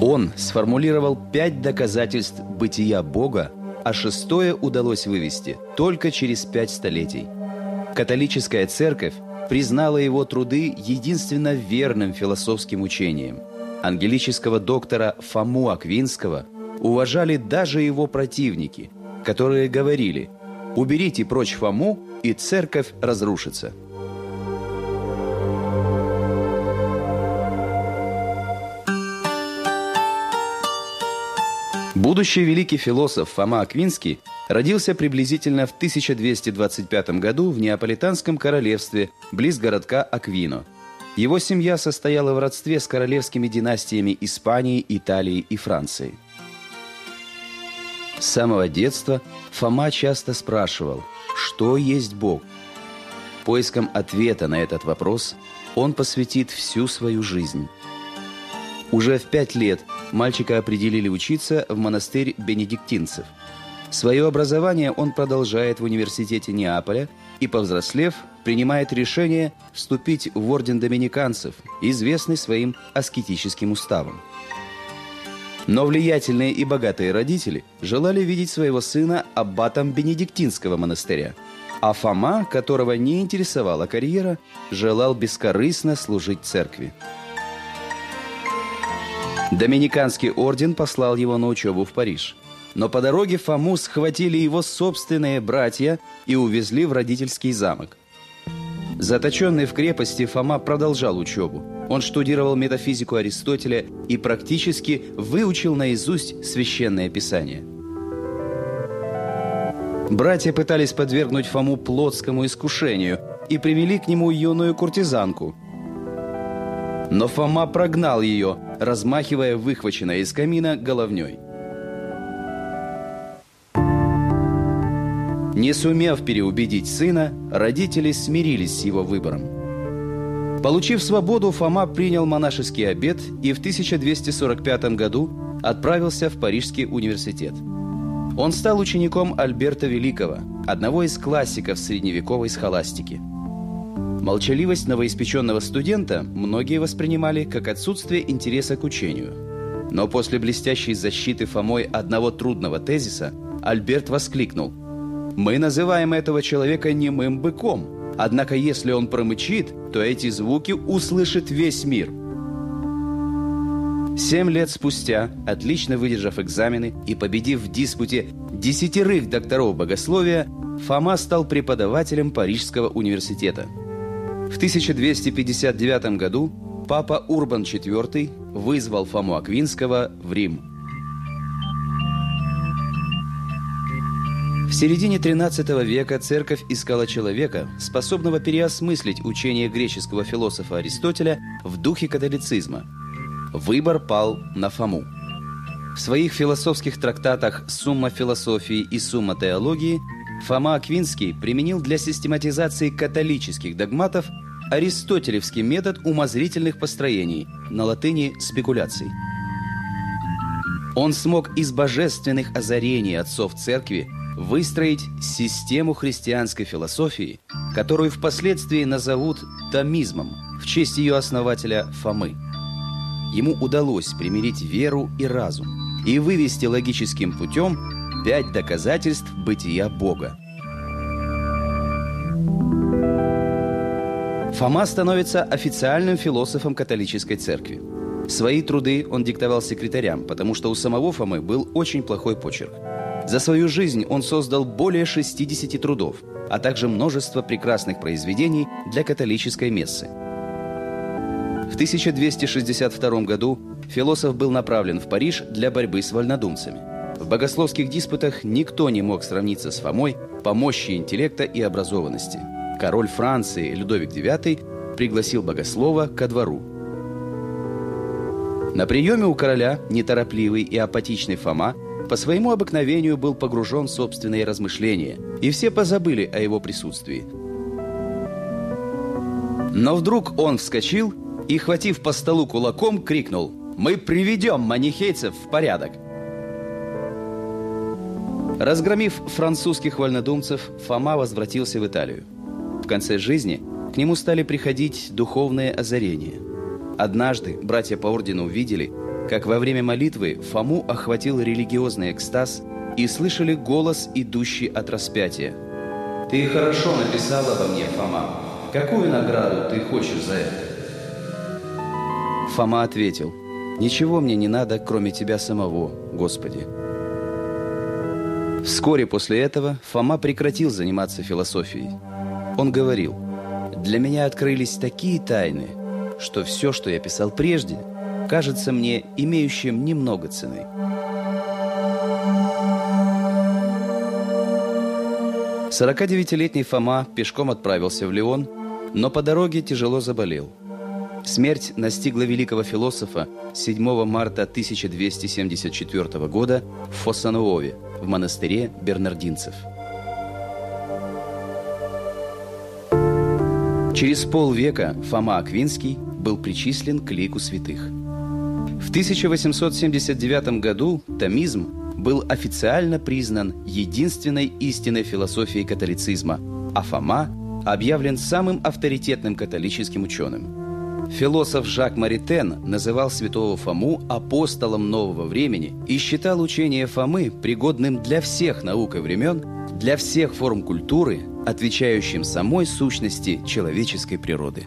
Он сформулировал пять доказательств бытия Бога, а шестое удалось вывести только через пять столетий. Католическая церковь признала его труды единственно верным философским учением. Ангелического доктора Фому Аквинского уважали даже его противники, которые говорили «Уберите прочь Фому, и церковь разрушится». Будущий великий философ Фома Аквинский родился приблизительно в 1225 году в Неаполитанском королевстве, близ городка Аквино. Его семья состояла в родстве с королевскими династиями Испании, Италии и Франции. С самого детства Фома часто спрашивал, что есть Бог. Поиском ответа на этот вопрос он посвятит всю свою жизнь. Уже в пять лет мальчика определили учиться в монастырь бенедиктинцев. Свое образование он продолжает в университете Неаполя и, повзрослев, принимает решение вступить в орден доминиканцев, известный своим аскетическим уставом. Но влиятельные и богатые родители желали видеть своего сына аббатом Бенедиктинского монастыря, а Фома, которого не интересовала карьера, желал бескорыстно служить церкви. Доминиканский орден послал его на учебу в Париж. Но по дороге Фому схватили его собственные братья и увезли в родительский замок. Заточенный в крепости, Фома продолжал учебу. Он штудировал метафизику Аристотеля и практически выучил наизусть священное писание. Братья пытались подвергнуть Фому плотскому искушению и привели к нему юную куртизанку. Но Фома прогнал ее – размахивая выхваченной из камина головней. Не сумев переубедить сына, родители смирились с его выбором. Получив свободу, Фома принял монашеский обет и в 1245 году отправился в Парижский университет. Он стал учеником Альберта Великого, одного из классиков средневековой схоластики – Молчаливость новоиспеченного студента многие воспринимали как отсутствие интереса к учению. Но после блестящей защиты Фомой одного трудного тезиса Альберт воскликнул «Мы называем этого человека немым быком, однако если он промычит, то эти звуки услышит весь мир». Семь лет спустя, отлично выдержав экзамены и победив в диспуте десятерых докторов богословия, Фома стал преподавателем Парижского университета – в 1259 году папа Урбан IV вызвал Фому Аквинского в Рим. В середине XIII века церковь искала человека, способного переосмыслить учение греческого философа Аристотеля в духе католицизма. Выбор пал на Фому. В своих философских трактатах «Сумма философии» и «Сумма теологии» Фома Аквинский применил для систематизации католических догматов аристотелевский метод умозрительных построений, на латыни «спекуляций». Он смог из божественных озарений отцов церкви выстроить систему христианской философии, которую впоследствии назовут томизмом в честь ее основателя Фомы. Ему удалось примирить веру и разум и вывести логическим путем пять доказательств бытия Бога – Фома становится официальным философом католической церкви. Свои труды он диктовал секретарям, потому что у самого Фомы был очень плохой почерк. За свою жизнь он создал более 60 трудов, а также множество прекрасных произведений для католической мессы. В 1262 году философ был направлен в Париж для борьбы с вольнодумцами. В богословских диспутах никто не мог сравниться с Фомой по мощи интеллекта и образованности – король Франции Людовик IX пригласил богослова ко двору. На приеме у короля неторопливый и апатичный Фома по своему обыкновению был погружен в собственные размышления, и все позабыли о его присутствии. Но вдруг он вскочил и, хватив по столу кулаком, крикнул «Мы приведем манихейцев в порядок!» Разгромив французских вольнодумцев, Фома возвратился в Италию конце жизни к нему стали приходить духовные озарения. Однажды братья по ордену увидели, как во время молитвы Фому охватил религиозный экстаз и слышали голос, идущий от распятия. «Ты хорошо написал обо мне, Фома. Какую награду ты хочешь за это?» Фома ответил, «Ничего мне не надо, кроме Тебя самого, Господи». Вскоре после этого Фома прекратил заниматься философией. Он говорил, «Для меня открылись такие тайны, что все, что я писал прежде, кажется мне имеющим немного цены». 49-летний Фома пешком отправился в Лион, но по дороге тяжело заболел. Смерть настигла великого философа 7 марта 1274 года в Фоссануове, в монастыре бернардинцев. Через полвека Фома Аквинский был причислен к лику святых. В 1879 году томизм был официально признан единственной истинной философией католицизма, а Фома объявлен самым авторитетным католическим ученым. Философ Жак Маритен называл святого Фому апостолом нового времени и считал учение Фомы пригодным для всех наук и времен, для всех форм культуры, отвечающим самой сущности человеческой природы.